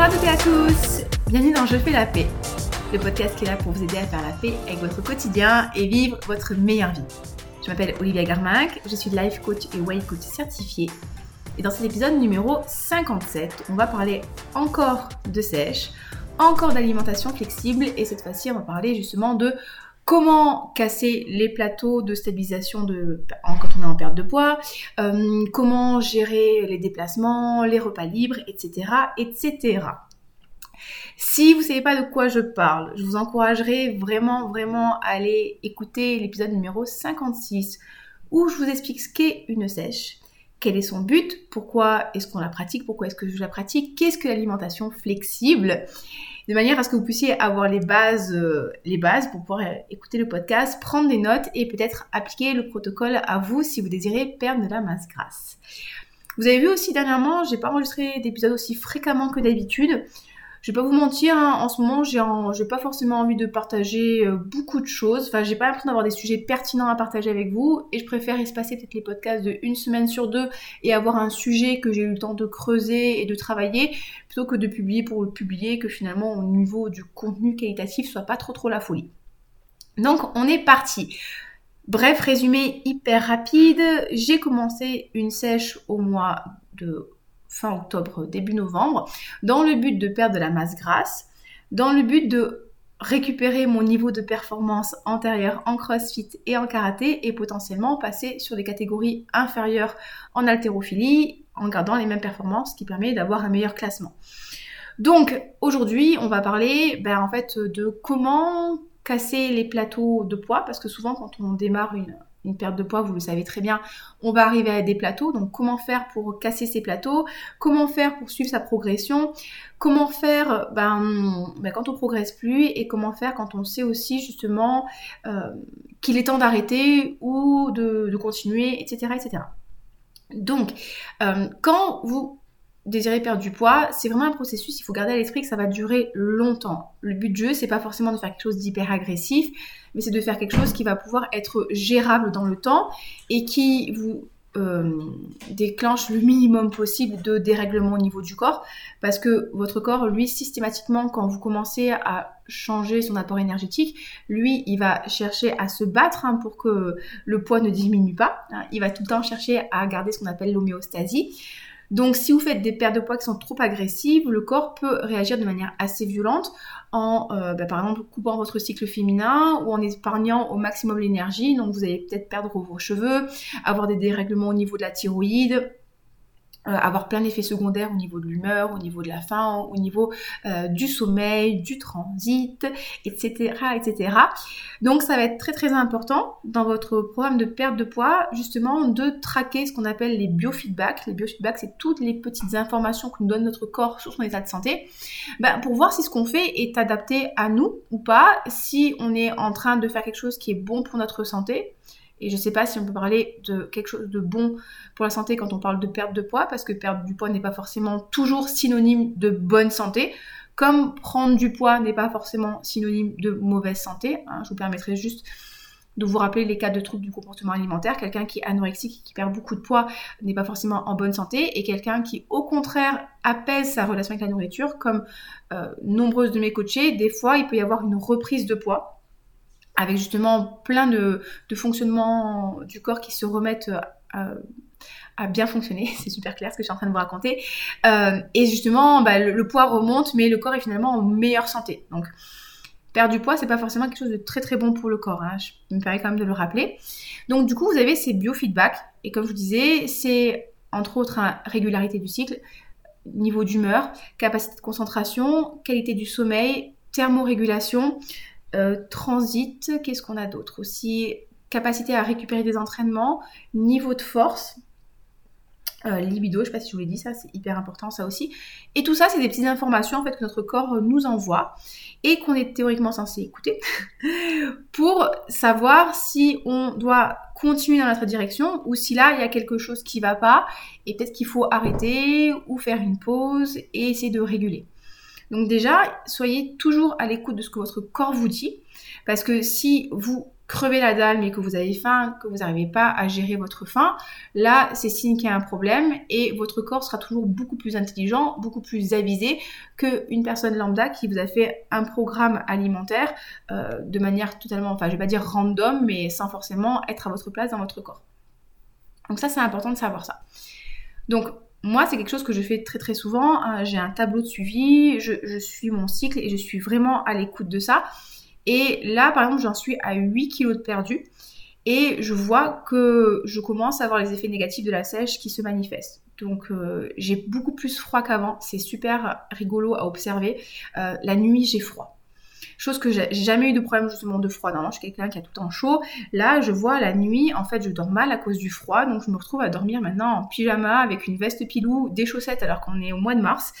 Bonjour à toutes et à tous, bienvenue dans Je fais la paix, le podcast qui est là pour vous aider à faire la paix avec votre quotidien et vivre votre meilleure vie. Je m'appelle Olivia Garmac, je suis life coach et way coach certifié. Et dans cet épisode numéro 57, on va parler encore de sèche, encore d'alimentation flexible et cette fois-ci on va parler justement de comment casser les plateaux de stabilisation quand on est en perte de poids, euh, comment gérer les déplacements, les repas libres, etc., etc. Si vous ne savez pas de quoi je parle, je vous encouragerai vraiment, vraiment à aller écouter l'épisode numéro 56 où je vous explique ce qu'est une sèche, quel est son but, pourquoi est-ce qu'on la pratique, pourquoi est-ce que je la pratique, qu'est-ce que l'alimentation flexible de manière à ce que vous puissiez avoir les bases, euh, pour pouvoir écouter le podcast, prendre des notes et peut-être appliquer le protocole à vous si vous désirez perdre de la masse grasse. Vous avez vu aussi dernièrement, j'ai pas enregistré d'épisodes aussi fréquemment que d'habitude. Je vais pas vous mentir, hein, en ce moment, j'ai n'ai pas forcément envie de partager euh, beaucoup de choses. Enfin, j'ai pas l'impression d'avoir des sujets pertinents à partager avec vous. Et je préfère espacer peut-être les podcasts de une semaine sur deux et avoir un sujet que j'ai eu le temps de creuser et de travailler, plutôt que de publier pour le publier, que finalement, au niveau du contenu qualitatif, soit pas trop trop la folie. Donc, on est parti. Bref, résumé hyper rapide, j'ai commencé une sèche au mois de fin octobre, début novembre, dans le but de perdre de la masse grasse, dans le but de récupérer mon niveau de performance antérieure en crossfit et en karaté et potentiellement passer sur des catégories inférieures en haltérophilie en gardant les mêmes performances, ce qui permet d'avoir un meilleur classement. Donc aujourd'hui, on va parler ben, en fait de comment casser les plateaux de poids parce que souvent quand on démarre une, une perte de poids, vous le savez très bien, on va arriver à des plateaux. Donc comment faire pour casser ces plateaux? Comment faire pour suivre sa progression? Comment faire ben, ben, quand on progresse plus Et comment faire quand on sait aussi justement euh, qu'il est temps d'arrêter ou de, continuer, etc. etc. Donc, euh, quand vous désirer perdre du poids, c'est vraiment un processus, il faut garder à l'esprit que ça va durer longtemps. Le but du jeu, c'est pas forcément de faire quelque chose d'hyper agressif, mais c'est de faire quelque chose qui va pouvoir être gérable dans le temps et qui vous euh, déclenche le minimum possible de dérèglement au niveau du corps parce que votre corps lui systématiquement quand vous commencez à changer son apport énergétique lui il va chercher à se battre hein, pour que le poids ne diminue pas hein. il va tout le temps chercher à garder ce qu'on appelle l'homéostasie donc si vous faites des pertes de poids qui sont trop agressives, le corps peut réagir de manière assez violente en, euh, bah, par exemple, coupant votre cycle féminin ou en épargnant au maximum l'énergie. Donc vous allez peut-être perdre vos cheveux, avoir des dérèglements au niveau de la thyroïde, euh, avoir plein d'effets secondaires au niveau de l'humeur, au niveau de la faim, au niveau euh, du sommeil, du transit, etc., etc. Donc ça va être très très important dans votre programme de perte de poids justement de traquer ce qu'on appelle les biofeedbacks. Les biofeedbacks c'est toutes les petites informations que nous donne notre corps sur son état de santé, ben, pour voir si ce qu'on fait est adapté à nous ou pas, si on est en train de faire quelque chose qui est bon pour notre santé, et je ne sais pas si on peut parler de quelque chose de bon pour la santé quand on parle de perte de poids, parce que perdre du poids n'est pas forcément toujours synonyme de bonne santé, comme prendre du poids n'est pas forcément synonyme de mauvaise santé. Hein. je vous permettrai juste de vous rappeler les cas de troubles du comportement alimentaire. Quelqu'un qui est anorexique, qui perd beaucoup de poids, n'est pas forcément en bonne santé, et quelqu'un qui, au contraire, apaise sa relation avec la nourriture, comme euh, nombreuses de mes coachés, des fois, il peut y avoir une reprise de poids avec justement plein de, fonctionnements du corps qui se remettent euh, à, bien fonctionner. C'est super clair ce que je suis en train de vous raconter. Euh, et justement, bah, le, poids remonte, mais le corps est finalement en meilleure santé. Donc, perdre du poids, c'est pas forcément quelque chose de très très bon pour le corps. Hein. Je me permets quand même de le rappeler. Donc, du coup, vous avez ces biofeedbacks. Et comme je vous disais, c'est entre autres régularité du cycle, niveau d'humeur, capacité de concentration, qualité du sommeil, thermorégulation, transit, qu'est-ce qu'on a d'autre aussi? Capacité à récupérer des entraînements, niveau de force, euh, libido, je sais pas si je vous l'ai dit, ça c'est hyper important ça aussi. Et tout ça, c'est des petites informations en fait que notre corps nous envoie et qu'on est théoriquement censé écouter pour savoir si on doit continuer dans notre direction ou si là il y a quelque chose qui va pas et peut-être qu'il faut arrêter ou faire une pause et essayer de réguler. Donc déjà, soyez toujours à l'écoute de ce que votre corps vous dit, parce que si vous crevez la dalle mais que vous avez faim, que vous n'arrivez pas à gérer votre faim, là c'est signe qu'il y a un problème et votre corps sera toujours beaucoup plus intelligent, beaucoup plus avisé qu'une personne lambda qui vous a fait un programme alimentaire euh, de manière totalement, enfin je vais pas dire random, mais sans forcément être à votre place dans votre corps. Donc ça c'est important de savoir ça. Donc moi, c'est quelque chose que je fais très très souvent. Hein. J'ai un tableau de suivi, je, suis mon cycle et je suis vraiment à l'écoute de ça. Et là, par exemple, j'en suis à 8 kilos de perdu. Et je vois que je commence à avoir les effets négatifs de la sèche qui se manifestent. Donc euh, j'ai beaucoup plus froid qu'avant. C'est super rigolo à observer. Euh, la nuit, j'ai froid. Chose que j'ai jamais eu de problème justement de froid. Normalement, je suis quelqu'un qui a tout le temps chaud. Là, je vois la nuit, en fait, je dors mal à cause du froid. Donc je me retrouve à dormir maintenant en pyjama avec une veste pilou, des chaussettes alors qu'on est au mois de mars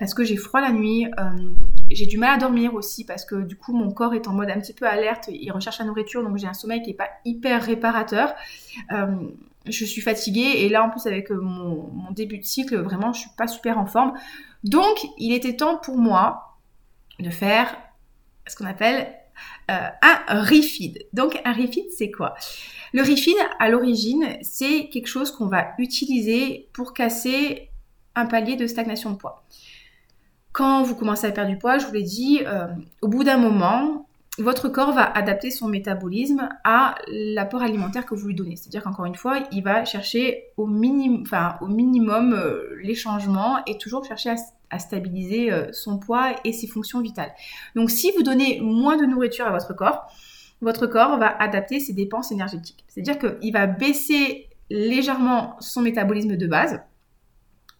parce que j'ai froid la nuit. Euh, j'ai du mal à dormir aussi parce que du coup mon corps est en mode un petit peu alerte, il recherche la nourriture, donc j'ai un sommeil qui n'est pas hyper réparateur. Euh, je suis fatiguée et là en plus avec euh, mon, début de cycle, vraiment je suis pas super en forme. Donc il était temps pour moi de faire ce qu'on appelle un refeed. Donc un refeed c'est quoi? Le refeed à l'origine c'est quelque chose qu'on va utiliser pour casser un palier de stagnation de poids quand vous commencez à perdre du poids, je vous l'ai dit, euh, au bout d'un moment, votre corps va adapter son métabolisme à l'apport alimentaire que vous lui donnez. C'est-à-dire qu'encore une fois, il va chercher au, minimum, enfin, au minimum euh, les changements et toujours chercher à, stabiliser euh, son poids et ses fonctions vitales. Donc si vous donnez moins de nourriture à votre corps, votre corps va adapter ses dépenses énergétiques. C'est-à-dire qu'il va baisser légèrement son métabolisme de base,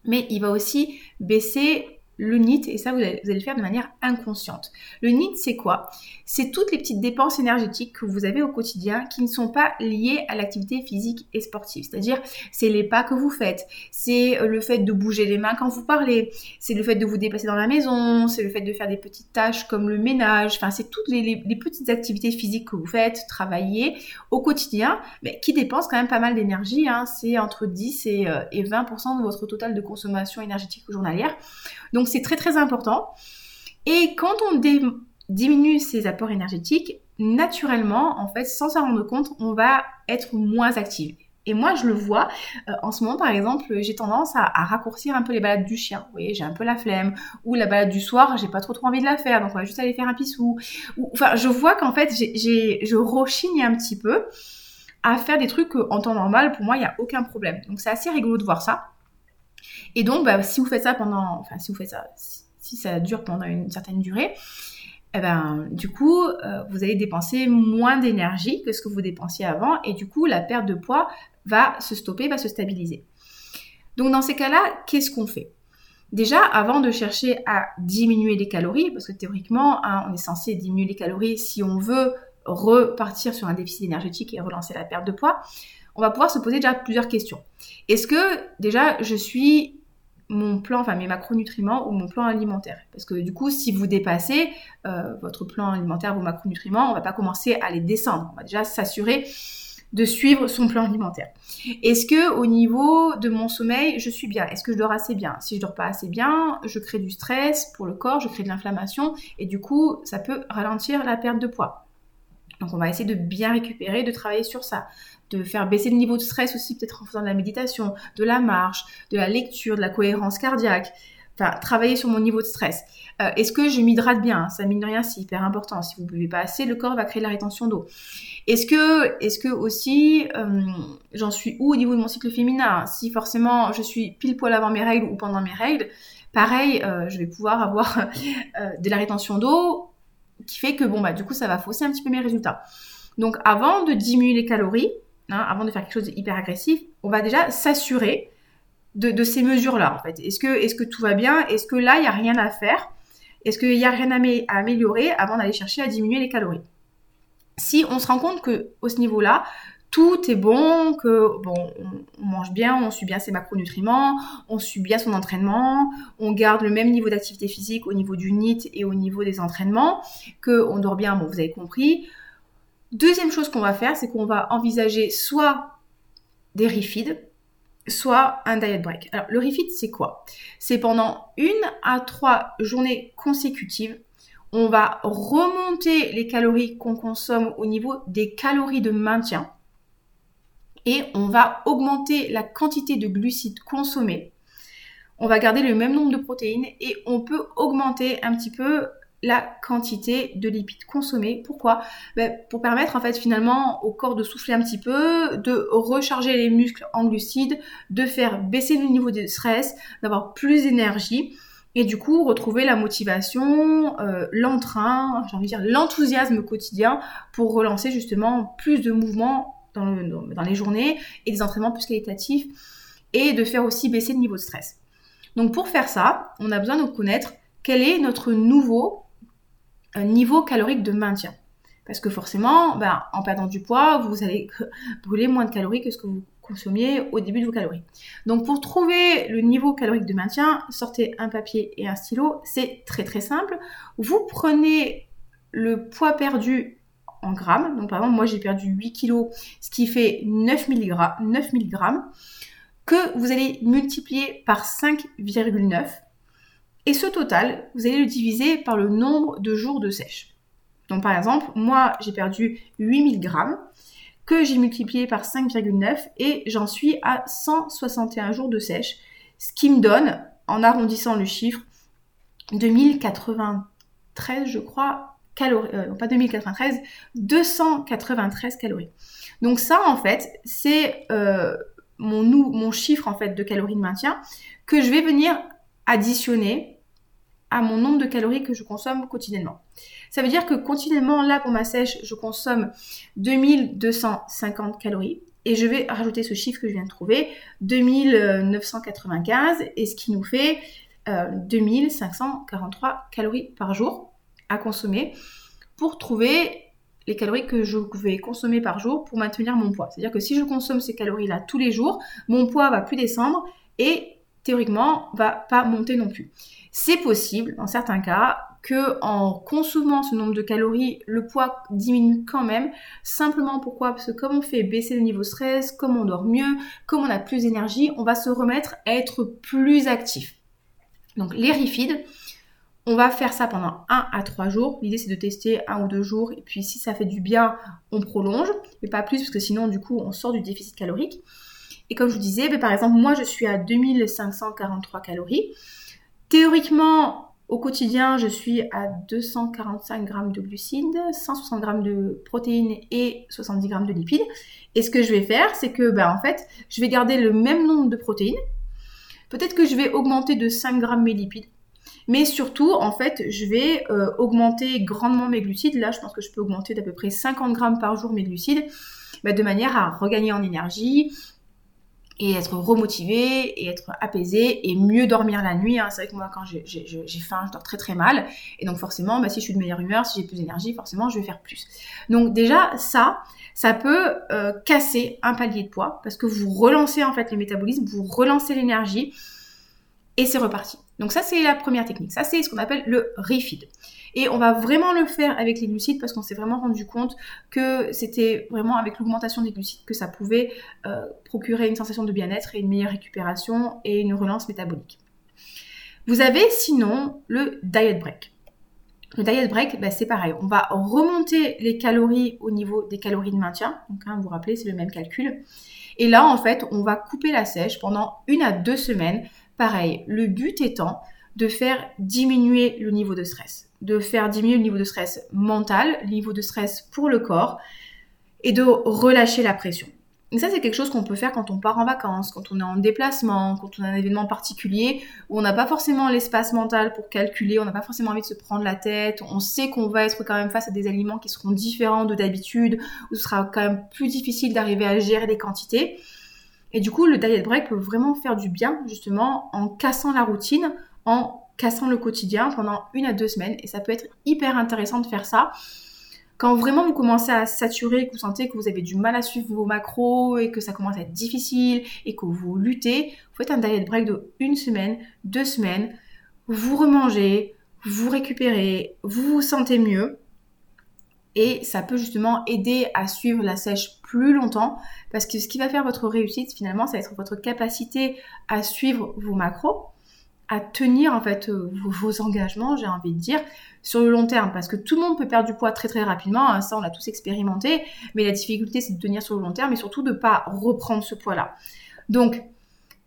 mais il va aussi baisser le NIT, et ça vous allez, le faire de manière inconsciente. Le NIT, c'est quoi? C'est toutes les petites dépenses énergétiques que vous avez au quotidien qui ne sont pas liées à l'activité physique et sportive. C'est-à-dire, c'est les pas que vous faites, c'est euh, le fait de bouger les mains quand vous parlez, c'est le fait de vous déplacer dans la maison, c'est le fait de faire des petites tâches comme le ménage, enfin, c'est toutes les, petites activités physiques que vous faites, travailler au quotidien, mais qui dépensent quand même pas mal d'énergie. Hein. C'est entre 10 et, euh, et 20% de votre total de consommation énergétique journalière. Donc c'est très très important. Et quand on diminue ces apports énergétiques, naturellement, en fait, sans s'en rendre compte, on va être moins actif. Et moi, je le vois. Euh, en ce moment, par exemple, j'ai tendance à, raccourcir un peu les balades du chien. Vous voyez, j'ai un peu la flemme. Ou la balade du soir, j'ai pas trop trop envie de la faire, donc on va juste aller faire un pissou. Ou, enfin, je vois qu'en fait, je rechigne un petit peu à faire des trucs en temps normal, pour moi, il n'y a aucun problème. Donc c'est assez rigolo de voir ça. Et donc, bah, si vous faites ça pendant, enfin, si vous faites ça, si, ça dure pendant une certaine durée, eh ben, du coup, euh, vous allez dépenser moins d'énergie que ce que vous dépensiez avant, et du coup, la perte de poids va se stopper, va se stabiliser. Donc, dans ces cas-là, qu'est-ce qu'on fait? Déjà, avant de chercher à diminuer les calories, parce que théoriquement, hein, on est censé diminuer les calories si on veut repartir sur un déficit énergétique et relancer la perte de poids, on va pouvoir se poser déjà plusieurs questions. Est-ce que déjà je suis mon plan, enfin mes macronutriments ou mon plan alimentaire. Parce que du coup, si vous dépassez euh, votre plan alimentaire, vos macronutriments, on va pas commencer à les descendre. On va déjà s'assurer de suivre son plan alimentaire. Est-ce que au niveau de mon sommeil, je suis bien? Est-ce que je dors assez bien? Si je dors pas assez bien, je crée du stress pour le corps, je crée de l'inflammation et du coup, ça peut ralentir la perte de poids. Donc on va essayer de bien récupérer, de travailler sur ça, de faire baisser le niveau de stress aussi peut-être en faisant de la méditation, de la marche, de la lecture, de la cohérence cardiaque. Enfin, travailler sur mon niveau de stress. Euh, est-ce que je m'hydrate bien? Ça mine de rien, c'est hyper important. Si vous ne buvez pas assez, le corps va créer de la rétention d'eau. Est-ce que, est-ce que aussi, euh, j'en suis où au niveau de mon cycle féminin? Si forcément je suis pile poil avant mes règles ou pendant mes règles, pareil, euh, je vais pouvoir avoir de la rétention d'eau qui fait que bon bah du coup ça va fausser un petit peu mes résultats. Donc avant de diminuer les calories, hein, avant de faire quelque chose d'hyper agressif, on va déjà s'assurer de, ces mesures-là. Est-ce que, tout va bien? Est-ce que là il n'y a rien à faire? Est-ce qu'il n'y a rien à, à améliorer avant d'aller chercher à diminuer les calories? Si on se rend compte que au ce niveau-là, tout est bon, que bon, on, mange bien, on suit bien ses macronutriments, on suit bien son entraînement, on garde le même niveau d'activité physique au niveau du NIT et au niveau des entraînements, que on dort bien, bon, vous avez compris. Deuxième chose qu'on va faire, c'est qu'on va envisager soit des refeeds, soit un diet break. Alors, le refeed, c'est quoi? C'est pendant une à trois journées consécutives, on va remonter les calories qu'on consomme au niveau des calories de maintien et on va augmenter la quantité de glucides consommés. On va garder le même nombre de protéines et on peut augmenter un petit peu la quantité de lipides consommés. Pourquoi? Ben, Pour permettre en fait finalement au corps de souffler un petit peu, de recharger les muscles en glucides, de faire baisser le niveau de stress, d'avoir plus d'énergie et du coup retrouver la motivation, euh, l'entrain, j'ai envie de dire l'enthousiasme quotidien pour relancer justement plus de mouvements dans, dans les journées et des entraînements plus qualitatifs et de faire aussi baisser le niveau de stress. Donc pour faire ça, on a besoin de connaître quel est notre nouveau niveau calorique de maintien. Parce que forcément, ben, en perdant du poids, vous allez brûler moins de calories que ce que vous consommiez au début de vos calories. Donc pour trouver le niveau calorique de maintien, sortez un papier et un stylo. C'est très très simple. Vous prenez le poids perdu en grammes. Donc par exemple, moi j'ai perdu 8 kg, ce qui fait 9 mg, 9 mg que vous allez multiplier par 5,9 et ce total, vous allez le diviser par le nombre de jours de sèche. Donc par exemple, moi j'ai perdu 8000 grammes que j'ai multiplié par 5,9 et j'en suis à 161 jours de sèche, ce qui me donne, en arrondissant le chiffre, 2093 je crois, calories, euh, pas 2093, 293 calories. Donc ça en fait, c'est euh, mon, mon chiffre en fait de calories de maintien que je vais venir additionner à mon nombre de calories que je consomme quotidiennement. Ça veut dire que continuellement, là pour ma sèche, je consomme 2250 calories et je vais rajouter ce chiffre que je viens de trouver, 2995 et ce qui nous fait 2543 euh, calories par jour à consommer pour trouver les calories que je vais consommer par jour pour maintenir mon poids. C'est-à-dire que si je consomme ces calories-là tous les jours, mon poids va plus descendre et théoriquement va pas monter non plus. C'est possible dans certains cas que en consommant ce nombre de calories, le poids diminue quand même. Simplement pourquoi? Parce que comme on fait baisser le niveau stress, comme on dort mieux, comme on a plus d'énergie, on va se remettre à être plus actif. Donc les rifides, on va faire ça pendant 1 à 3 jours. L'idée c'est de tester un ou deux jours et puis si ça fait du bien, on prolonge, mais pas plus parce que sinon du coup on sort du déficit calorique. Et comme je vous disais, ben, par exemple, moi je suis à 2543 calories. Théoriquement, au quotidien, je suis à 245 grammes de glucides, 160 grammes de protéines et 70 grammes de lipides. Et ce que je vais faire, c'est que, ben, en fait, je vais garder le même nombre de protéines. Peut-être que je vais augmenter de 5 grammes mes lipides. Mais surtout, en fait, je vais euh, augmenter grandement mes glucides. Là, je pense que je peux augmenter d'à peu près 50 grammes par jour mes glucides, ben, de manière à regagner en énergie, et être remotivé et être apaisé et mieux dormir la nuit. Hein. C'est vrai que moi, quand j'ai faim, je dors très très mal. Et donc forcément, bah, si je suis de meilleure humeur, si j'ai plus d'énergie, forcément, je vais faire plus. Donc déjà, ça, ça peut euh, casser un palier de poids parce que vous relancez en fait le métabolisme, vous relancez l'énergie et c'est reparti. Donc ça, c'est la première technique. Ça, c'est ce qu'on appelle le refeed. Et on va vraiment le faire avec les glucides parce qu'on s'est vraiment rendu compte que c'était vraiment avec l'augmentation des glucides que ça pouvait euh, procurer une sensation de bien-être et une meilleure récupération et une relance métabolique. Vous avez sinon le diet break. Le diet break, bah, c'est pareil. On va remonter les calories au niveau des calories de maintien. Donc, hein, vous vous rappelez, c'est le même calcul. Et là, en fait, on va couper la sèche pendant une à deux semaines. Pareil, le but étant de faire diminuer le niveau de stress de faire diminuer le niveau de stress mental, le niveau de stress pour le corps et de relâcher la pression. Et ça, c'est quelque chose qu'on peut faire quand on part en vacances, quand on est en déplacement, quand on a un événement particulier où on n'a pas forcément l'espace mental pour calculer, on n'a pas forcément envie de se prendre la tête, on sait qu'on va être quand même face à des aliments qui seront différents de d'habitude, où ce sera quand même plus difficile d'arriver à gérer les quantités. Et du coup, le diet break peut vraiment faire du bien, justement, en cassant la routine, en cassant le quotidien pendant une à deux semaines. Et ça peut être hyper intéressant de faire ça. Quand vraiment vous commencez à saturer, que vous sentez que vous avez du mal à suivre vos macros et que ça commence à être difficile et que vous luttez, vous faites un diet break de une semaine, deux semaines, vous remangez, vous récupérez, vous vous sentez mieux. Et ça peut justement aider à suivre la sèche plus longtemps parce que ce qui va faire votre réussite finalement, ça va être votre capacité à suivre vos macros à tenir en fait euh, vos, engagements, j'ai envie de dire, sur le long terme, parce que tout le monde peut perdre du poids très très rapidement, hein, ça on l'a tous expérimenté, mais la difficulté c'est de tenir sur le long terme et surtout de ne pas reprendre ce poids-là. Donc,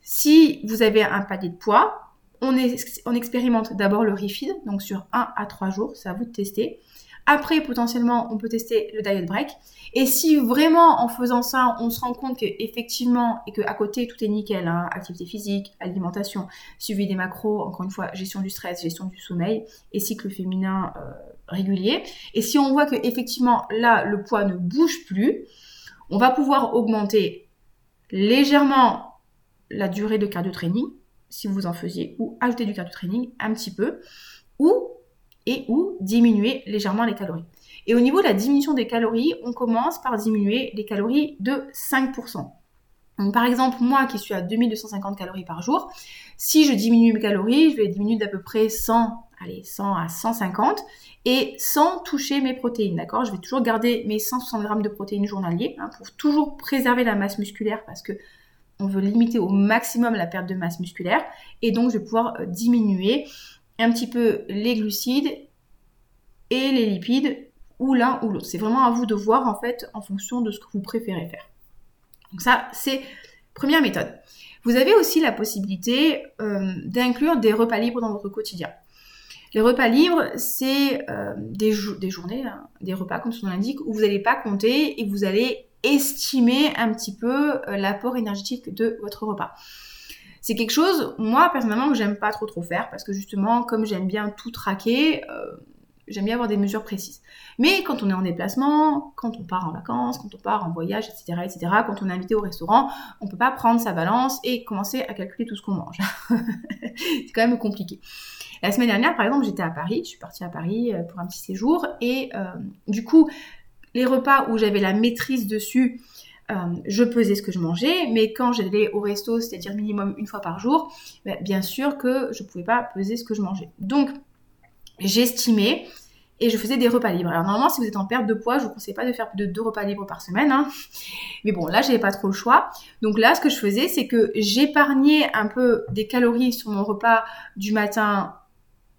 si vous avez un palier de poids, on, expérimente d'abord le refeed, donc sur 1 à 3 jours, c'est à vous de tester. Après, potentiellement, on peut tester le diet break. Et si vraiment, en faisant ça, on se rend compte qu'effectivement, et qu'à côté, tout est nickel, hein, activité physique, alimentation, suivi des macros, encore une fois, gestion du stress, gestion du sommeil, et cycle féminin euh, régulier. Et si on voit qu'effectivement, là, le poids ne bouge plus, on va pouvoir augmenter légèrement la durée de cardio training, si vous en faisiez, ou ajouter du cardio training un petit peu, ou et ou diminuer légèrement les calories. Et au niveau de la diminution des calories, on commence par diminuer les calories de 5%. Donc par exemple, moi qui suis à 2250 calories par jour, si je diminue mes calories, je vais diminuer d'à peu près 100, allez, 100 à 150 et sans toucher mes protéines, d'accord? Je vais toujours garder mes 160 grammes de protéines journaliers hein, pour toujours préserver la masse musculaire parce que on veut limiter au maximum la perte de masse musculaire et donc je vais pouvoir euh, diminuer un petit peu les glucides et les lipides, ou l'un ou l'autre. C'est vraiment à vous de voir en fait en fonction de ce que vous préférez faire. Donc ça, c'est première méthode. Vous avez aussi la possibilité euh, d'inclure des repas libres dans votre quotidien. Les repas libres, c'est euh, des, des, journées, hein, des repas comme son nom l'indique, où vous n'allez pas compter et vous allez estimer un petit peu euh, l'apport énergétique de votre repas. C'est quelque chose, moi personnellement, que j'aime pas trop trop faire parce que justement, comme j'aime bien tout traquer, euh, j'aime bien avoir des mesures précises. Mais quand on est en déplacement, quand on part en vacances, quand on part en voyage, etc., etc., quand on est invité au restaurant, on peut pas prendre sa balance et commencer à calculer tout ce qu'on mange. c'est quand même compliqué. La semaine dernière, par exemple, j'étais à Paris, je suis partie à Paris euh, pour un petit séjour et euh, du coup, les repas où j'avais la maîtrise dessus, euh, je pesais ce que je mangeais, mais quand j'allais au resto, c'est-à-dire minimum une fois par jour, ben, bien sûr que je ne pouvais pas peser ce que je mangeais. Donc, j'estimais et je faisais des repas libres. Alors normalement, si vous êtes en perte de poids, je vous conseille pas de faire de deux repas libres par semaine. Hein. Mais bon, là, j'avais pas trop le choix. Donc là, ce que je faisais, c'est que j'épargnais un peu des calories sur mon repas du matin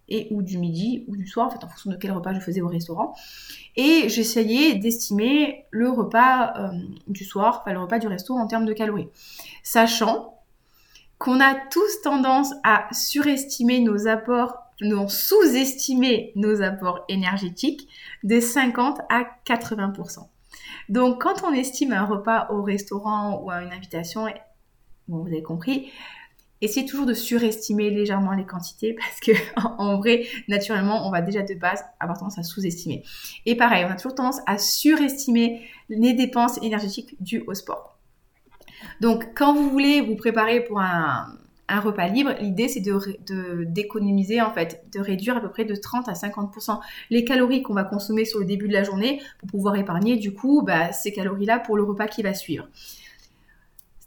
et ou du midi ou du soir, en fait en fonction de quel repas je faisais au restaurant. Et j'essayais d'estimer le repas euh, du soir, enfin le repas du resto en termes de calories. Sachant qu'on a tous tendance à surestimer nos apports, non sous-estimer nos apports énergétiques de 50 à 80%. Donc quand on estime un repas au restaurant ou à une invitation, bon, vous avez compris, essayez toujours de surestimer légèrement les quantités parce que en, vrai, naturellement, on va déjà de base avoir tendance à sous-estimer. Et pareil, on a toujours tendance à surestimer les dépenses énergétiques dues au sport. Donc, quand vous voulez vous préparer pour un, repas libre, l'idée c'est de, d'économiser en fait, de réduire à peu près de 30 à 50% les calories qu'on va consommer sur le début de la journée pour pouvoir épargner du coup bah, ces calories-là pour le repas qui va suivre.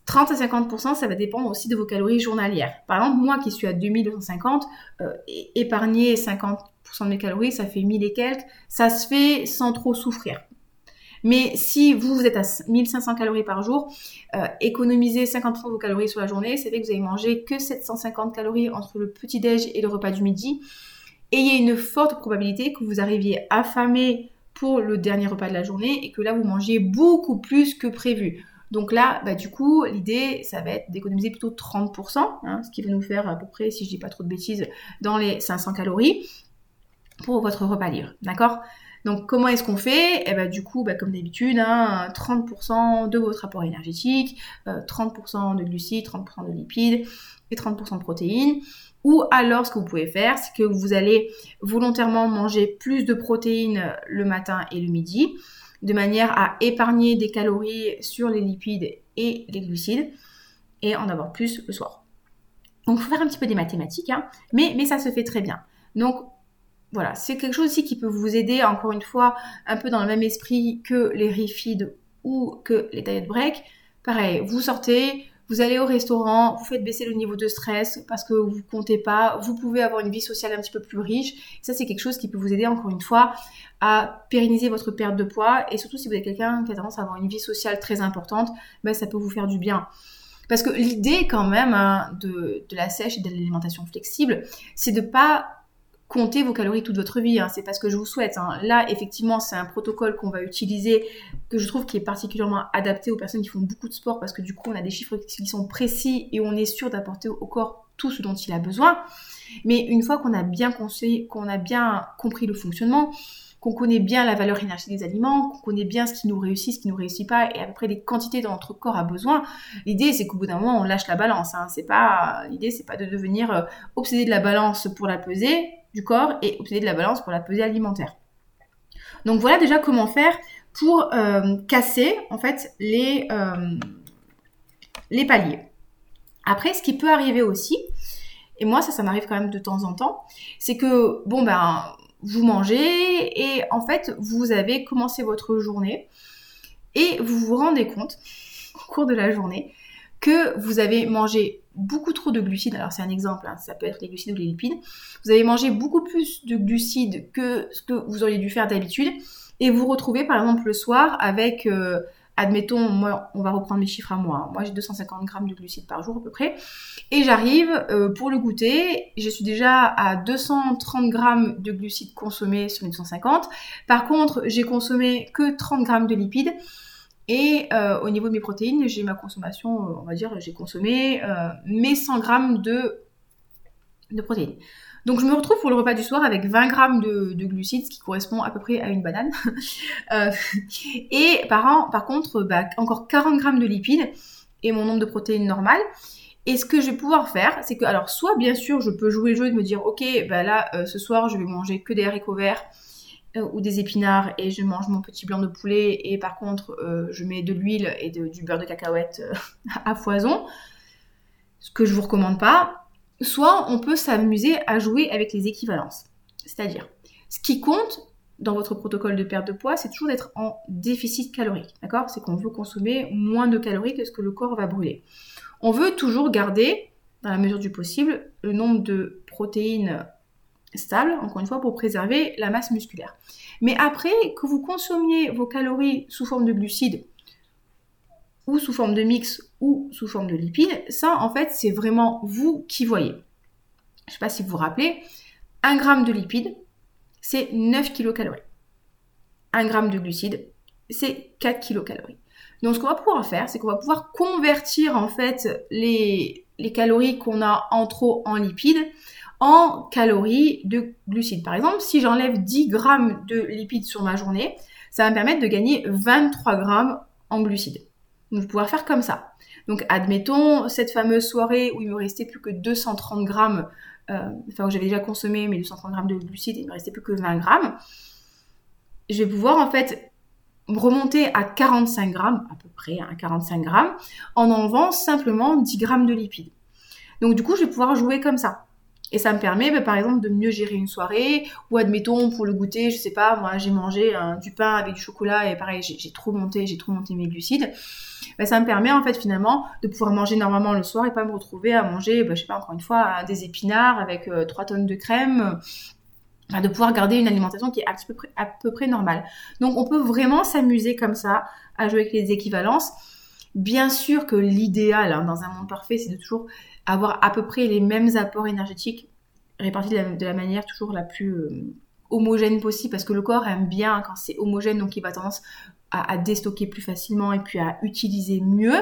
30 à 50%, ça va dépendre aussi de vos calories journalières. Par exemple, moi qui suis à 2250, euh, épargner 50% de mes calories, ça fait 1000 et quelques, ça se fait sans trop souffrir. Mais si vous, êtes à 1500 calories par jour, euh, économisez 50% de vos calories sur la journée, ça fait que vous allez manger que 750 calories entre le petit-déj et le repas du midi. Et il y a une forte probabilité que vous arriviez affamé pour le dernier repas de la journée et que là, vous mangez beaucoup plus que prévu. Donc là, bah, du coup, l'idée, ça va être d'économiser plutôt 30%, hein, ce qui va nous faire à peu près, si je dis pas trop de bêtises, dans les 500 calories pour votre repas libre. D'accord? Donc comment est-ce qu'on fait? Eh ben du coup, bah, comme d'habitude, 30% hein, de votre apport énergétique, 30% euh, de glucides, 30% de lipides et 30% de protéines. Ou alors ce que vous pouvez faire, c'est que vous allez volontairement manger plus de protéines le matin et le midi de manière à épargner des calories sur les lipides et les glucides et en avoir plus le soir. Donc, il faut faire un petit peu des mathématiques, hein, mais, ça se fait très bien. Donc, voilà, c'est quelque chose aussi qui peut vous aider, encore une fois, un peu dans le même esprit que les refeeds ou que les diet break. Pareil, vous sortez, vous allez au restaurant, vous faites baisser le niveau de stress parce que vous comptez pas, vous pouvez avoir une vie sociale un petit peu plus riche. Ça, c'est quelque chose qui peut vous aider, encore une fois, à pérenniser votre perte de poids. Et surtout, si vous êtes quelqu'un qui a tendance à avoir une vie sociale très importante, ben, ça peut vous faire du bien. Parce que l'idée quand même hein, de, la sèche et de l'alimentation flexible, c'est de pas compter vos calories toute votre vie. Hein. C'est pas ce que je vous souhaite. Hein. Là, effectivement, c'est un protocole qu'on va utiliser que je trouve qui est particulièrement adapté aux personnes qui font beaucoup de sport parce que du coup, on a des chiffres qui sont précis et on est sûr d'apporter au corps tout ce dont il a besoin. Mais une fois qu'on a bien conseillé, qu'on a bien compris le fonctionnement, qu'on connaît bien la valeur énergétique des aliments, qu'on connaît bien ce qui nous réussit, ce qui nous réussit pas, et à peu près les quantités dont notre corps a besoin. L'idée, c'est qu'au bout d'un moment, on lâche la balance. Hein. C'est pas l'idée, c'est pas de devenir euh, obsédé de la balance pour la peser corps et obsédé de la balance pour la pesée alimentaire. Donc voilà déjà comment faire pour euh, casser en fait les euh, les paliers. Après, ce qui peut arriver aussi, et moi ça, ça m'arrive quand même de temps en temps, c'est que bon ben vous mangez et en fait vous avez commencé votre journée et vous vous rendez compte au cours de la journée que vous avez mangé beaucoup trop de glucides, alors c'est un exemple, hein, ça peut être les glucides ou les lipides, vous avez mangé beaucoup plus de glucides que ce que vous auriez dû faire d'habitude, et vous retrouvez par exemple le soir avec euh, admettons, moi, on va reprendre mes chiffres à moi. Hein. Moi, j'ai 250 grammes de glucides par jour à peu près. Et j'arrive euh, pour le goûter. Je suis déjà à 230 grammes de glucides consommés sur les 250. Par contre, j'ai consommé que 30 grammes de lipides. Et euh, au niveau de mes protéines, j'ai ma consommation, euh, on va dire, j'ai consommé mes 100 grammes de, de protéines. Donc je me retrouve pour le repas du soir avec 20 grammes de, glucides, ce qui correspond à peu près à une banane. Euh, et par, par contre, bah, encore 40 grammes de lipides et mon nombre de protéines normal. Et ce que je vais pouvoir faire, c'est que, alors, soit bien sûr, je peux jouer le jeu et me dire, ok, bah là, euh, ce soir, je vais manger que des haricots verts euh, ou des épinards et je mange mon petit blanc de poulet et par contre, je mets de l'huile et du beurre de cacahuète à foison. Ce que je vous recommande pas soit on peut s'amuser à jouer avec les équivalences. C'est-à-dire, ce qui compte dans votre protocole de perte de poids, c'est toujours d'être en déficit calorique. D'accord? C'est qu'on veut consommer moins de calories que ce que le corps va brûler. On veut toujours garder, dans la mesure du possible, le nombre de protéines stables, encore une fois, pour préserver la masse musculaire. Mais après, que vous consommiez vos calories sous forme de glucides ou sous forme de mix ou sous forme de lipides, ça en fait c'est vraiment vous qui voyez. Je ne sais pas si vous vous rappelez, 1 gramme de lipides, c'est 9 kilocalories. 1 gramme de glucides, c'est 4 kilocalories. Donc ce qu'on va pouvoir faire, c'est qu'on va pouvoir convertir en fait les calories qu'on a en trop en lipides en calories de glucides. Par exemple, si j'enlève 10 grammes de lipides sur ma journée, ça va me permettre de gagner 23 grammes en glucides. Donc, je vais pouvoir faire comme ça. Donc, admettons, cette fameuse soirée où il me restait plus que 230 grammes, euh, enfin, où j'avais déjà consommé mes 230 grammes de glucides, il me restait plus que 20 grammes. Je vais pouvoir, en fait, remonter à 45 grammes, à peu près, à 45 grammes, en enlevant simplement 10 grammes de lipides. Donc, du coup, je vais pouvoir jouer comme ça. Et ça me permet, bah, par exemple, de mieux gérer une soirée, ou admettons, pour le goûter, je sais pas, moi, j'ai mangé du pain avec du chocolat, et pareil, j'ai trop monté, j'ai trop monté mes glucides. Bah, ça me permet, en fait, finalement, de pouvoir manger normalement le soir et pas me retrouver à manger, bah, je sais pas, encore une fois, des épinards avec 3 euh, tonnes de crème, de pouvoir garder une alimentation qui est à peu, près, à peu près normale. Donc, on peut vraiment s'amuser comme ça, à jouer avec les équivalences. Bien sûr que l'idéal, hein, dans un monde parfait, c'est de toujours avoir à peu près les mêmes apports énergétiques répartis de la, manière toujours la plus euh, homogène possible parce que le corps aime bien quand c'est homogène donc il va tendance à, déstocker plus facilement et puis à utiliser mieux.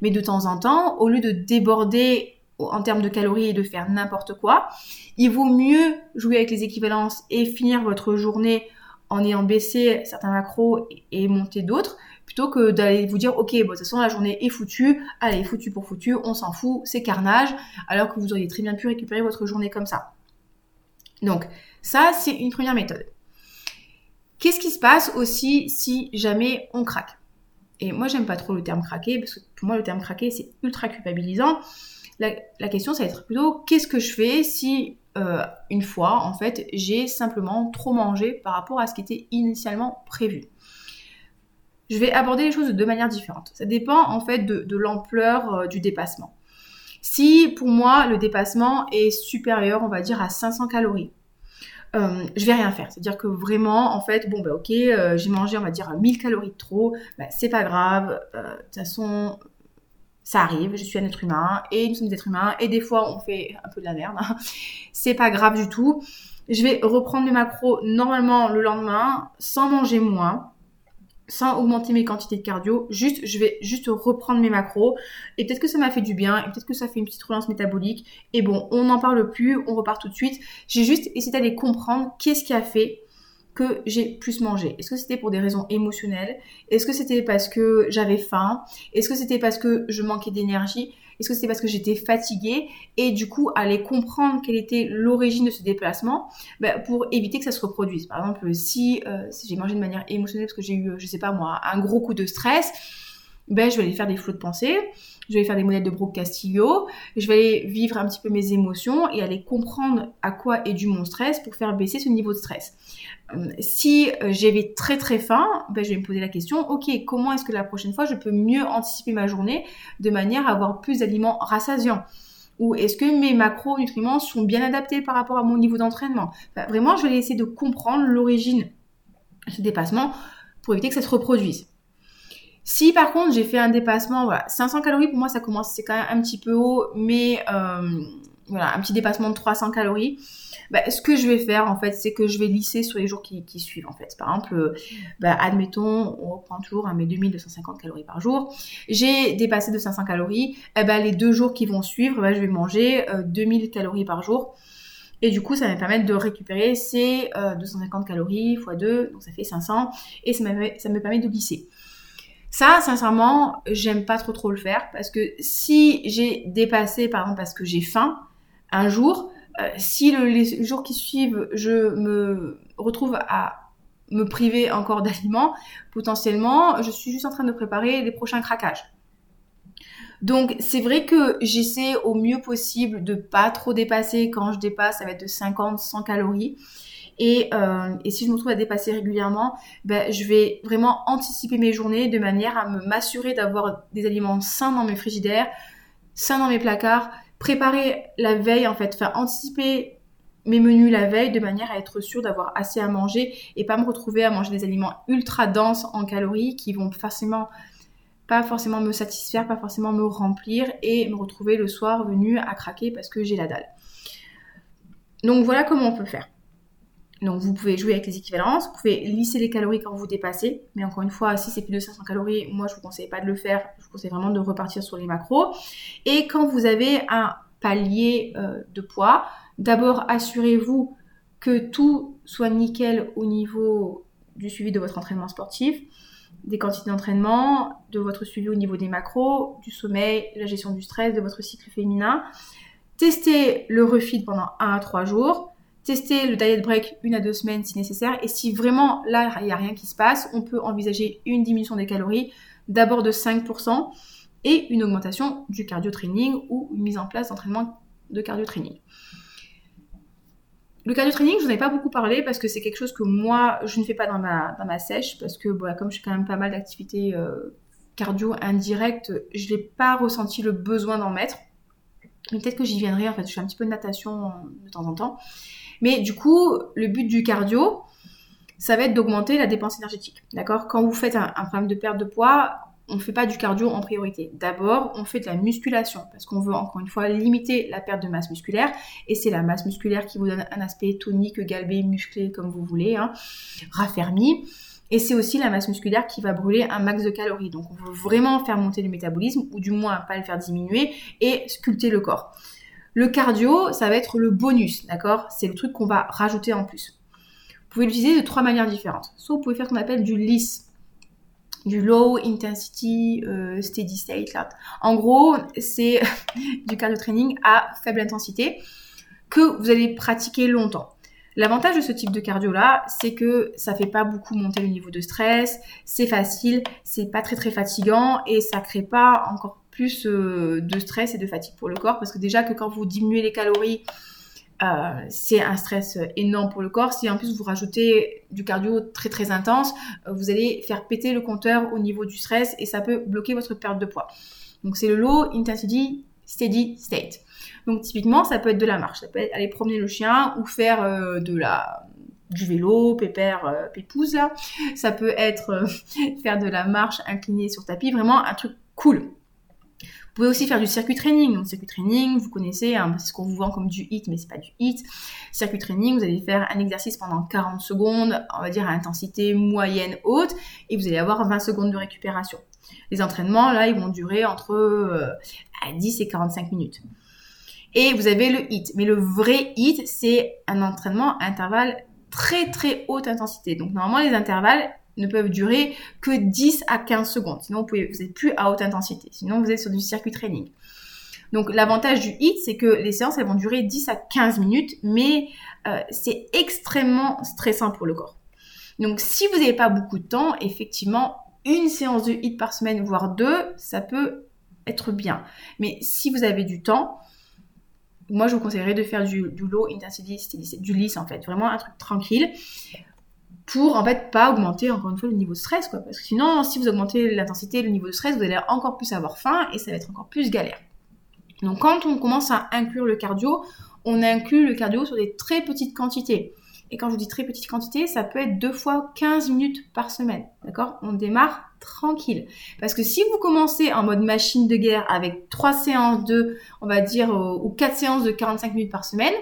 Mais de temps en temps au lieu de déborder en termes de calories et de faire n'importe quoi il vaut mieux jouer avec les équivalences et finir votre journée en ayant baissé certains macros et monté d'autres plutôt que d'aller vous dire ok bon de toute façon la journée est foutue allez foutu pour foutu on s'en fout c'est carnage alors que vous auriez très bien pu récupérer votre journée comme ça. Donc ça c'est une première méthode. Qu'est-ce qui se passe aussi si jamais on craque? Et moi j'aime pas trop le terme craquer parce que pour moi le terme craquer c'est ultra culpabilisant. La, question ça va être plutôt qu'est-ce que je fais si euh, une fois en fait j'ai simplement trop mangé par rapport à ce qui était initialement prévu? Je vais aborder les choses de deux manières différentes. Ça dépend en fait de, l'ampleur euh, du dépassement. Si pour moi le dépassement est supérieur, on va dire à 500 calories, euh, je vais rien faire. C'est-à-dire que vraiment, en fait, bon bah ok, euh, j'ai mangé, on va dire 1000 calories de trop, bah, c'est pas grave. De toute façon, Ça arrive, je suis un être humain et nous sommes des êtres humains et des fois on fait un peu de la merde. Hein. C'est pas grave du tout. Je vais reprendre mes macros normalement le lendemain sans manger moins sans augmenter mes quantités de cardio, juste, je vais juste reprendre mes macros, et peut-être que ça m'a fait du bien, et peut-être que ça fait une petite relance métabolique, et bon, on n'en parle plus, on repart tout de suite. J'ai juste essayé d'aller comprendre qu'est-ce qui a fait que j'ai plus mangé. Est-ce que c'était pour des raisons émotionnelles? Est-ce que c'était parce que j'avais faim? Est-ce que c'était parce que je manquais d'énergie? Est-ce que c'est parce que j'étais fatiguée Et du coup, aller comprendre quelle était l'origine de ce déplacement ben, pour éviter que ça se reproduise. Par exemple, si, euh, si j'ai mangé de manière émotionnelle parce que j'ai eu, je sais pas moi, un gros coup de stress, ben, je vais aller faire des flots de pensée, je vais faire des modèles de Brooke Castillo, je vais aller vivre un petit peu mes émotions et aller comprendre à quoi est dû mon stress pour faire baisser ce niveau de stress. Euh, si euh, j'avais très très faim, ben, je vais me poser la question, ok, comment est-ce que la prochaine fois je peux mieux anticiper ma journée de manière à avoir plus d'aliments rassasiants? Ou est-ce que mes macronutriments sont bien adaptés par rapport à mon niveau d'entraînement? Vraiment, je vais essayer de comprendre l'origine de ce dépassement pour éviter que ça se reproduise. Si par contre j'ai fait un dépassement, voilà, 500 calories pour moi ça commence, c'est quand même un petit peu haut, mais euh, voilà, un petit dépassement de 300 calories. Bah, ce que je vais faire en fait, c'est que je vais lisser sur les jours qui, suivent en fait. Par exemple, euh, bah, admettons, on reprend toujours à mes 2250 calories par jour. J'ai dépassé de 500 calories. Eh ben, les deux jours qui vont suivre, bah, je vais manger 2000 euh, calories par jour. Et du coup, ça va me permettre de récupérer ces 250 calories x 2, donc ça fait 500, et ça ça me permet de glisser. Ça, sincèrement, j'aime pas trop trop le faire parce que si j'ai dépassé, par exemple, parce que j'ai faim un jour, euh, si le, les jours qui suivent, je me retrouve à me priver encore d'aliments, potentiellement, je suis juste en train de préparer les prochains craquages. Donc c'est vrai que j'essaie au mieux possible de pas trop dépasser. Quand je dépasse, ça va être de 50-100 calories. Euh, et, si je me trouve à dépasser régulièrement, ben, je vais vraiment anticiper mes journées de manière à m'assurer d'avoir des aliments sains dans mes frigidaires, sains dans mes placards, préparer la veille en fait, faire anticiper mes menus la veille de manière à être sûr d'avoir assez à manger et pas me retrouver à manger des aliments ultra denses en calories qui vont forcément pas forcément me satisfaire, pas forcément me remplir et me retrouver le soir venu à craquer parce que j'ai la dalle. Donc voilà comment on peut faire. Donc vous pouvez jouer avec les équivalences, vous pouvez lisser les calories quand vous dépassez, mais encore une fois, si c'est plus de 500 calories, moi je vous conseille pas de le faire, je vous conseille vraiment de repartir sur les macros. Et quand vous avez un palier euh, de poids, d'abord assurez-vous que tout soit nickel au niveau du suivi de votre entraînement sportif, des quantités d'entraînement, de votre suivi au niveau des macros, du sommeil, la gestion du stress, de votre cycle féminin. Testez le refit pendant 1 à 3 jours tester le diet break une à deux semaines si nécessaire. Et si vraiment là, il n'y a rien qui se passe, on peut envisager une diminution des calories, d'abord de 5% et une augmentation du cardio training ou une mise en place d'entraînement de cardio training. Le cardio training, je n'en ai pas beaucoup parlé parce que c'est quelque chose que moi, je ne fais pas dans ma, dans ma sèche parce que bah, comme je fais quand même pas mal d'activités euh, cardio indirectes, je n'ai pas ressenti le besoin d'en mettre. Mais peut-être que j'y viendrai, en fait, je fais un petit peu de natation de temps en temps. Mais du coup, le but du cardio, ça va être d'augmenter la dépense énergétique. D'accord? Quand vous faites un, problème de perte de poids, on ne fait pas du cardio en priorité. D'abord, on fait de la musculation parce qu'on veut encore une fois limiter la perte de masse musculaire et c'est la masse musculaire qui vous donne un aspect tonique, galbé, musclé comme vous voulez, hein, raffermi. Et c'est aussi la masse musculaire qui va brûler un max de calories. Donc on veut vraiment faire monter le métabolisme ou du moins pas le faire diminuer et sculpter le corps. Le cardio, ça va être le bonus, d'accord? C'est le truc qu'on va rajouter en plus. Vous pouvez l'utiliser de trois manières différentes. Soit vous pouvez faire ce qu'on appelle du LIS, du low intensity euh, steady state. En gros, c'est du cardio training à faible intensité que vous allez pratiquer longtemps. L'avantage de ce type de cardio là, c'est que ça fait pas beaucoup monter le niveau de stress, c'est facile, c'est pas très très fatigant et ça crée pas encore plus euh, de stress et de fatigue pour le corps parce que déjà que quand vous diminuez les calories, euh, c'est un stress énorme pour le corps. Si en plus vous rajoutez du cardio très très intense, euh, vous allez faire péter le compteur au niveau du stress et ça peut bloquer votre perte de poids. Donc c'est le low intensity steady state. Donc typiquement ça peut être de la marche, ça peut être aller promener le chien ou faire de la du vélo, pépère, pépouze là. Ça peut être faire de la marche inclinée sur tapis, vraiment un truc cool. Vous pouvez aussi faire du circuit training. Donc, circuit training, vous connaissez, hein, c'est ce qu'on vous vend comme du HIT, mais c'est pas du HIT. Circuit training, vous allez faire un exercice pendant 40 secondes, on va dire à intensité moyenne haute, et vous allez avoir 20 secondes de récupération. Les entraînements, là, ils vont durer entre 10 euh, et 45 minutes. Et vous avez le HIT. Mais le vrai HIT, c'est un entraînement à intervalle très très haute intensité. Donc normalement, les intervalles, ne peuvent durer que 10 à 15 secondes. Sinon, vous pouvez, vous n'êtes plus à haute intensité. Sinon, vous êtes sur du circuit training. Donc, l'avantage du HIT, c'est que les séances, elles vont durer 10 à 15 minutes, mais euh, c'est extrêmement stressant pour le corps. Donc, si vous n'avez pas beaucoup de temps, effectivement, une séance de HIT par semaine, voire deux, ça peut être bien. Mais si vous avez du temps, moi, je vous conseillerais de faire du, low intensity, du lisse en fait, vraiment un truc tranquille pour en fait pas augmenter encore une fois le niveau de stress quoi. Parce que sinon si vous augmentez l'intensité le niveau de stress vous allez encore plus avoir faim et ça va être encore plus galère. Donc quand on commence à inclure le cardio on inclut le cardio sur des très petites quantités et quand je vous dis très petites quantités ça peut être deux fois 15 minutes par semaine d'accord? On démarre tranquille. Parce que si vous commencez en mode machine de guerre avec trois séances de on va dire euh, ou quatre séances de 45 minutes par semaine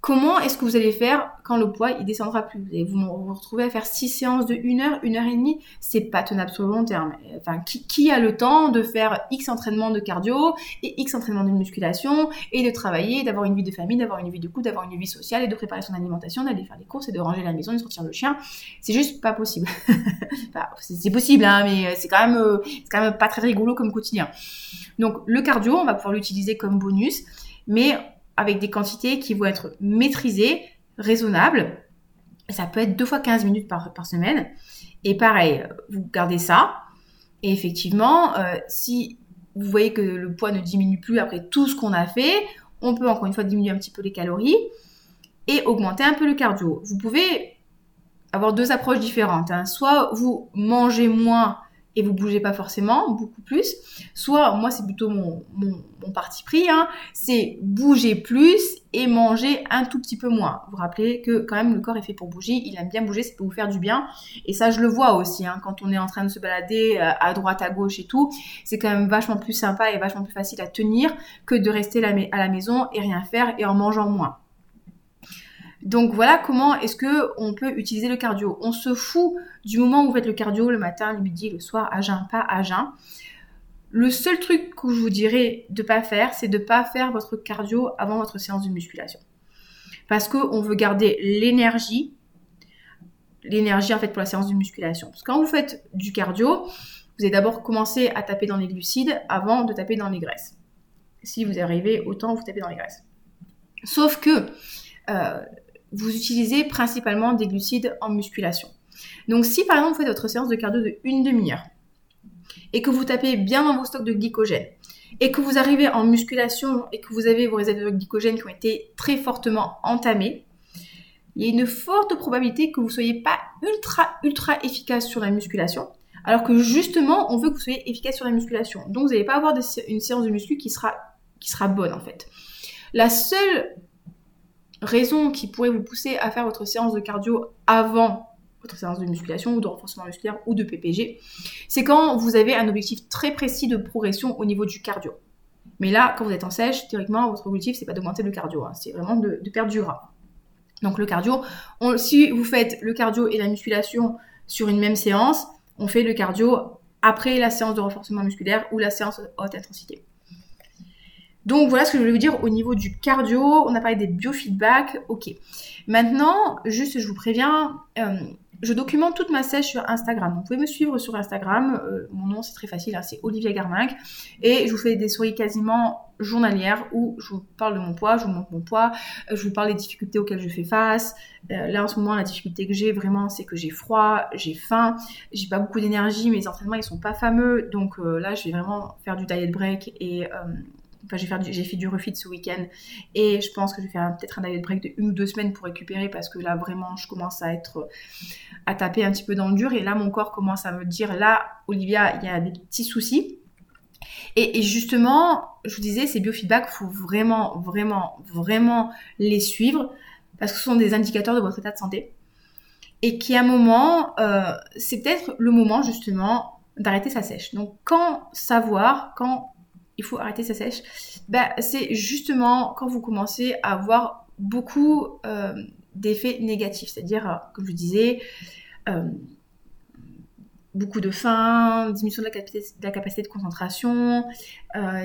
Comment est-ce que vous allez faire quand le poids il descendra plus Vous allez vous, retrouver à faire 6 séances de 1 heure, 1 heure et demie. C'est pas tenable sur le long terme. Enfin, qui, a le temps de faire X entraînement de cardio et X entraînement de musculation et de travailler, d'avoir une vie de famille, d'avoir une vie de couple, d'avoir une vie sociale et de préparer son alimentation, d'aller faire les courses et de ranger la maison, de sortir le chien. C'est juste pas possible. c'est possible, hein, mais c'est quand même, euh, c'est quand même pas très rigolo comme quotidien. Donc le cardio, on va pouvoir l'utiliser comme bonus, mais avec des quantités qui vont être maîtrisées, raisonnables. Ça peut être deux fois 15 minutes par, par semaine. Et pareil, vous gardez ça. Et effectivement, euh, si vous voyez que le poids ne diminue plus après tout ce qu'on a fait, on peut encore une fois diminuer un petit peu les calories et augmenter un peu le cardio. Vous pouvez avoir deux approches différentes. Hein. Soit vous mangez moins et vous bougez pas forcément beaucoup plus. Soit, moi c'est plutôt mon, parti pris, hein, c'est bouger plus et manger un tout petit peu moins. Vous vous rappelez que quand même le corps est fait pour bouger, il aime bien bouger, ça peut vous faire du bien. Et ça je le vois aussi, hein, quand on est en train de se balader euh, à droite, à gauche et tout, c'est quand même vachement plus sympa et vachement plus facile à tenir que de rester à la maison et rien faire et en mangeant moins. Donc voilà comment est-ce que on peut utiliser le cardio. On se fout du moment où vous faites le cardio le matin, le midi, le soir, à jeun, pas à jeun. Le seul truc que je vous dirais de pas faire, c'est de pas faire votre cardio avant votre séance de musculation. Parce qu'on veut garder l'énergie, l'énergie en fait pour la séance de musculation. Parce que quand vous faites du cardio, vous allez d'abord commencer à taper dans les glucides avant de taper dans les graisses. Si vous arrivez, autant vous tapez dans les graisses. Sauf que euh, vous utilisez principalement des glucides en musculation. Donc si par exemple vous faites votre séance de cardio de une demi-heure et que vous tapez bien dans vos stocks de glycogène et que vous arrivez en musculation et que vous avez vos réserves de glycogène qui ont été très fortement entamées, il y a une forte probabilité que vous ne soyez pas ultra ultra efficace sur la musculation, alors que justement on veut que vous soyez efficace sur la musculation. Donc vous n'allez pas avoir une séance de muscu qui sera, qui sera bonne en fait. La seule raison qui pourrait vous pousser à faire votre séance de cardio avant votre séance de musculation ou de renforcement musculaire ou de PPG, c'est quand vous avez un objectif très précis de progression au niveau du cardio. Mais là, quand vous êtes en sèche, théoriquement, votre objectif, c'est pas d'augmenter le cardio, hein. c'est vraiment de, perdre du gras. Donc le cardio, si vous faites le cardio et la musculation sur une même séance, on fait le cardio après la séance de renforcement musculaire ou la séance haute intensité. Donc voilà ce que je voulais vous dire au niveau du cardio. On a parlé des biofeedbacks. Ok. Maintenant, juste je vous préviens, euh, je documente toute ma sèche sur Instagram. vous pouvez me suivre sur Instagram. Euh, mon nom c'est très facile, hein, c'est Olivia Garminck. Et je vous fais des souris quasiment journalières où je vous parle de mon poids, je vous montre mon poids, euh, je vous parle des difficultés auxquelles je fais face. là en ce moment, la difficulté que j'ai vraiment, c'est que j'ai froid, j'ai faim, j'ai pas beaucoup d'énergie, mes entraînements ils sont pas fameux. Donc là, je vais vraiment faire du diet break et Enfin, j'ai fait, du, refit ce week-end. Et je pense que je vais faire peut-être un diet break de une ou deux semaines pour récupérer parce que là vraiment je commence à être à taper un petit peu dans le dur. Et là mon corps commence à me dire là Olivia il y a des petits soucis. Et, justement je vous disais ces biofeedbacks faut vraiment vraiment vraiment les suivre parce que ce sont des indicateurs de votre état de santé. Et qui à un moment euh, c'est peut-être le moment justement d'arrêter sa sèche. Donc quand savoir, quand il faut arrêter sa sèche, ben, c'est justement quand vous commencez à avoir beaucoup euh, d'effets négatifs. C'est-à-dire, euh, comme je disais, euh, beaucoup de faim, diminution de la capacité de, concentration,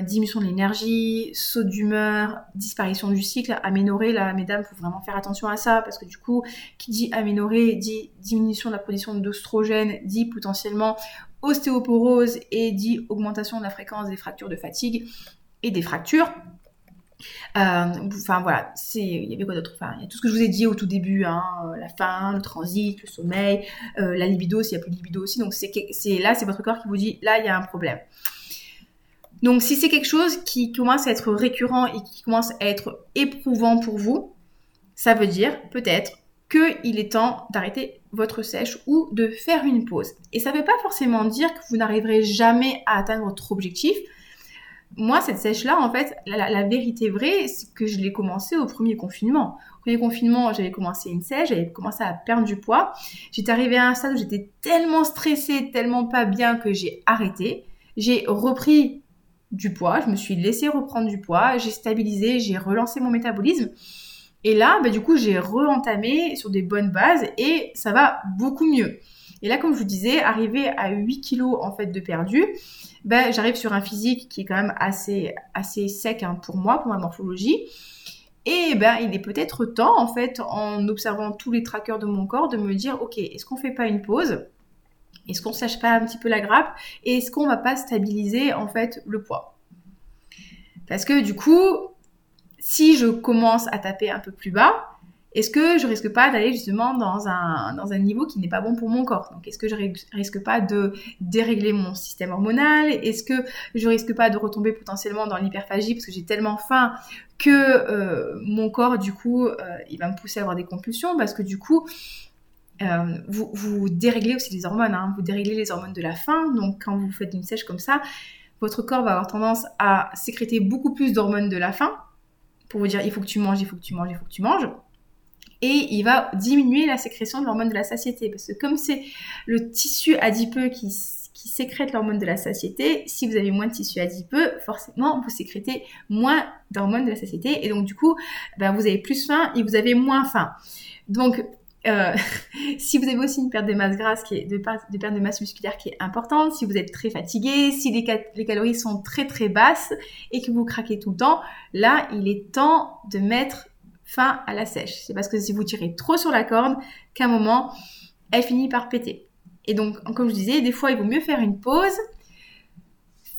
diminution de l'énergie, saut d'humeur, disparition du cycle, aménorrhée. Là, mesdames, il faut vraiment faire attention à ça parce que du coup, qui dit aménorrhée dit diminution de la production d'oestrogène, dit potentiellement ostéoporose et dit augmentation de la fréquence des fractures de fatigue et des fractures. Euh, enfin voilà, c'est il y avait quoi d'autre? Enfin, il y a tout ce que je vous ai dit au tout début, hein, euh, la faim, le transit, le sommeil, euh, la libido s'il n'y a plus de libido aussi. Donc c'est là, c'est votre corps qui vous dit là il y a un problème. Donc si c'est quelque chose qui commence à être récurrent et qui commence à être éprouvant pour vous, ça veut dire peut-être qu'il est temps d'arrêter votre sèche ou de faire une pause. Et ça ne veut pas forcément dire que vous n'arriverez jamais à atteindre votre objectif. Moi, cette sèche-là, en fait, la, vérité vraie, c'est que je l'ai commencé au premier confinement. Au premier confinement, j'avais commencé une sèche, j'avais commencé à perdre du poids. J'étais arrivée à un stade où j'étais tellement stressée, tellement pas bien que j'ai arrêté. J'ai repris du poids, je me suis laissée reprendre du poids, j'ai stabilisé, j'ai relancé mon métabolisme. Et là, bah, du coup, j'ai re-entamé sur des bonnes bases et ça va beaucoup mieux. Et là, comme je vous disais, arrivé à 8 kilos en fait de perdu, ben, j'arrive sur un physique qui est quand même assez, assez sec hein, pour moi, pour ma morphologie. Et ben, il est peut-être temps, en fait, en observant tous les trackers de mon corps, de me dire, ok, est-ce qu'on fait pas une pause? Est-ce qu'on sèche pas un petit peu la grappe? Et est-ce qu'on va pas stabiliser, en fait, le poids? Parce que du coup, si je commence à taper un peu plus bas, est-ce que je risque pas d'aller justement dans un, niveau qui n'est pas bon pour mon corps? Donc, est-ce que je risque pas de dérégler mon système hormonal? Est-ce que je risque pas de retomber potentiellement dans l'hyperphagie parce que j'ai tellement faim que euh, mon corps, du coup, euh, il va me pousser à avoir des compulsions parce que du coup, euh, vous, vous, déréglez aussi les hormones, hein. vous déréglez les hormones de la faim. Donc, quand vous faites une sèche comme ça, votre corps va avoir tendance à sécréter beaucoup plus d'hormones de la faim pour vous dire il faut que tu manges, il faut que tu manges, il faut que tu manges. Et il va diminuer la sécrétion de l'hormone de la satiété. Parce que comme c'est le tissu adipeux qui, sécrète l'hormone de la satiété, si vous avez moins de tissu adipeux, forcément, vous sécrétez moins d'hormones de la satiété. Et donc, du coup, ben, vous avez plus faim et vous avez moins faim. Donc, euh, si vous avez aussi une perte de masse grasse, qui est de, perte de masse musculaire qui est importante, si vous êtes très fatigué, si les, les, calories sont très très basses et que vous craquez tout le temps, là, il est temps de mettre fin à la sèche. C'est parce que si vous tirez trop sur la corde, qu'à un moment, elle finit par péter. Et donc, comme je disais, des fois, il vaut mieux faire une pause,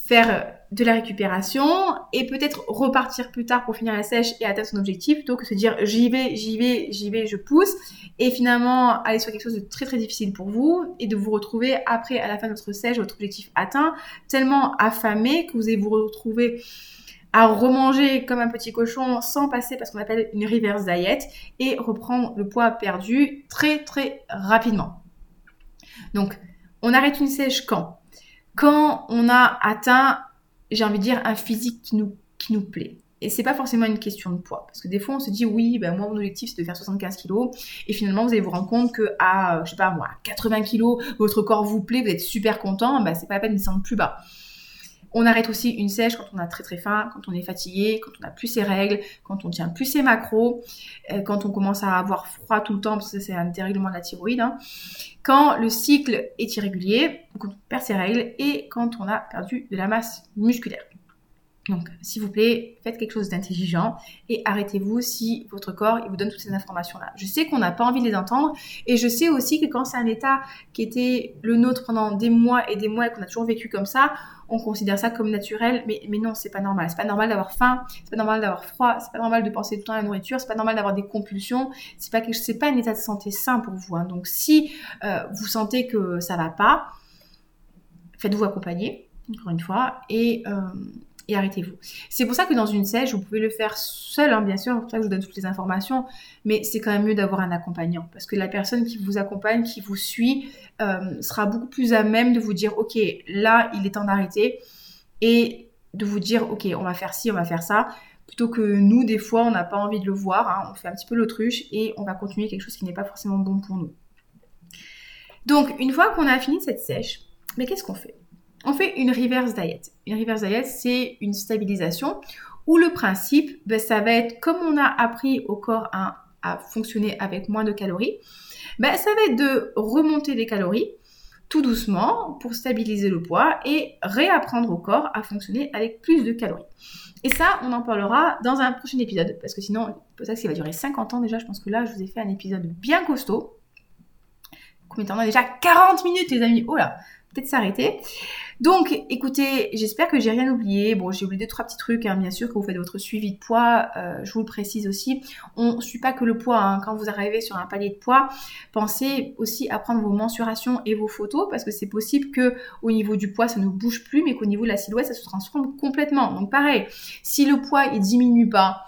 faire de la récupération et peut-être repartir plus tard pour finir la sèche et atteindre son objectif plutôt que se dire j'y vais, j'y vais, j'y vais, je pousse et finalement aller sur quelque chose de très très difficile pour vous et de vous retrouver après à la fin de votre sèche, votre objectif atteint, tellement affamé que vous allez vous retrouver à remanger comme un petit cochon sans passer par ce qu'on appelle une reverse diet et reprendre le poids perdu très très rapidement. Donc on arrête une sèche quand? Quand on a atteint j'ai envie de dire, un physique qui nous, plaît. Et c'est pas forcément une question de poids. Parce que des fois, on se dit, oui, ben, moi, mon objectif, c'est de faire 75 kilos. Et finalement, vous allez vous rendre compte que à, pas, moi, 80 kilos, votre corps vous plaît, vous êtes super content, ben, c'est pas la peine de descendre plus bas. On arrête aussi une sèche quand on a très très faim, quand on est fatigué, quand on n'a plus ses règles, quand on tient plus ses macros, euh, quand on commence à avoir froid tout le temps, parce que c'est un dérèglement de la thyroïde, hein. quand le cycle est irrégulier, quand on perd ses règles et quand on a perdu de la masse musculaire. Donc, s'il vous plaît, faites quelque chose d'intelligent et arrêtez-vous si votre corps il vous donne toutes ces informations-là. Je sais qu'on n'a pas envie de les entendre et je sais aussi que quand c'est un état qui était le nôtre pendant des mois et des mois et qu'on a toujours vécu comme ça, on considère ça comme naturel, mais, mais non, c'est pas normal. C'est pas normal d'avoir faim, c'est pas normal d'avoir froid, c'est pas normal de penser tout le temps à la nourriture, c'est pas normal d'avoir des compulsions, c'est pas pas un état de santé sain pour vous. Hein. Donc, si euh, vous sentez que ça va pas, faites-vous accompagner, encore une fois, et euh, et arrêtez-vous. C'est pour ça que dans une sèche, vous pouvez le faire seul, hein, bien sûr, c'est pour ça que je vous donne toutes les informations, mais c'est quand même mieux d'avoir un accompagnant, parce que la personne qui vous accompagne, qui vous suit, euh, sera beaucoup plus à même de vous dire, ok, là, il est temps d'arrêter, et de vous dire, ok, on va faire ci, on va faire ça, plutôt que nous, des fois, on n'a pas envie de le voir, hein, on fait un petit peu l'autruche, et on va continuer quelque chose qui n'est pas forcément bon pour nous. Donc, une fois qu'on a fini cette sèche, mais qu'est-ce qu'on fait? On fait une reverse diet. Une reverse diet, c'est une stabilisation où le principe, ben, ça va être comme on a appris au corps à, fonctionner avec moins de calories, ben, ça va être de remonter les calories tout doucement pour stabiliser le poids et réapprendre au corps à fonctionner avec plus de calories. Et ça, on en parlera dans un prochain épisode, parce que sinon, peut-être que ça va durer 50 ans déjà. Je pense que là, je vous ai fait un épisode bien costaud. Combien de temps on déjà 40 minutes, les amis. Oh là peut-être s'arrêter. Donc, écoutez, j'espère que j'ai rien oublié. Bon, j'ai oublié deux, trois petits trucs, hein, bien sûr, que vous faites votre suivi de poids. Euh, je vous le précise aussi. On ne suit pas que le poids. Hein. Quand vous arrivez sur un palier de poids, pensez aussi à prendre vos mensurations et vos photos parce que c'est possible que au niveau du poids, ça ne bouge plus, mais qu'au niveau de la silhouette, ça se transforme complètement. Donc, pareil, si le poids, il diminue pas,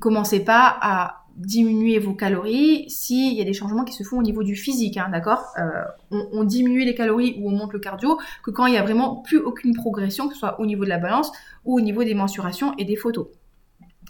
commencez pas à diminuer vos calories s'il y a des changements qui se font au niveau du physique, hein, d'accord? Euh, on, diminue les calories ou on monte le cardio que quand il n'y a vraiment plus aucune progression, que ce soit au niveau de la balance ou au niveau des mensurations et des photos.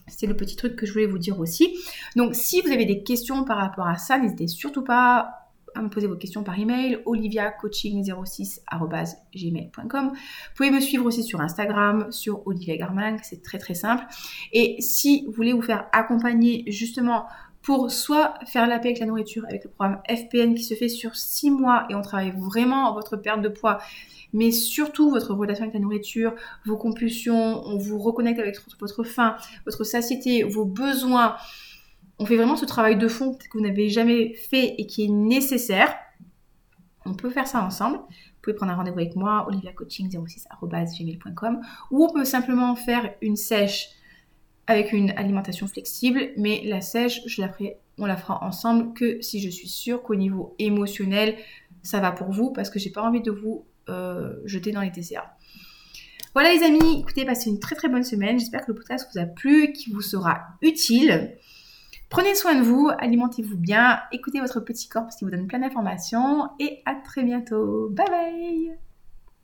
C'est le petit truc que je voulais vous dire aussi. Donc si vous avez des questions par rapport à ça, n'hésitez surtout pas à me poser vos questions par email, oliviacoaching06.gmail.com. Vous pouvez me suivre aussi sur Instagram, sur Olivia Garman, c'est très très simple. Et si vous voulez vous faire accompagner justement pour soit faire la paix avec la nourriture avec le programme FPN qui se fait sur 6 mois et on travaille vraiment votre perte de poids, mais surtout votre relation avec la nourriture, vos compulsions, on vous reconnecte avec votre faim, votre satiété, vos besoins, on fait vraiment ce travail de fond que vous n'avez jamais fait et qui est nécessaire. On peut faire ça ensemble. Vous pouvez prendre un rendez-vous avec moi, oliviacoaching06.gmail.com ou on peut simplement faire une sèche avec une alimentation flexible, mais la sèche, on la fera ensemble que si je suis sûre qu'au niveau émotionnel, ça va pour vous parce que j'ai pas envie de vous euh, jeter dans les TCA. Voilà les amis, écoutez, passez une très très bonne semaine. J'espère que le podcast vous a plu, qu'il vous sera utile. Prenez soin de vous, alimentez-vous bien, écoutez votre petit corps parce qu'il vous donne plein d'informations et à très bientôt. Bye bye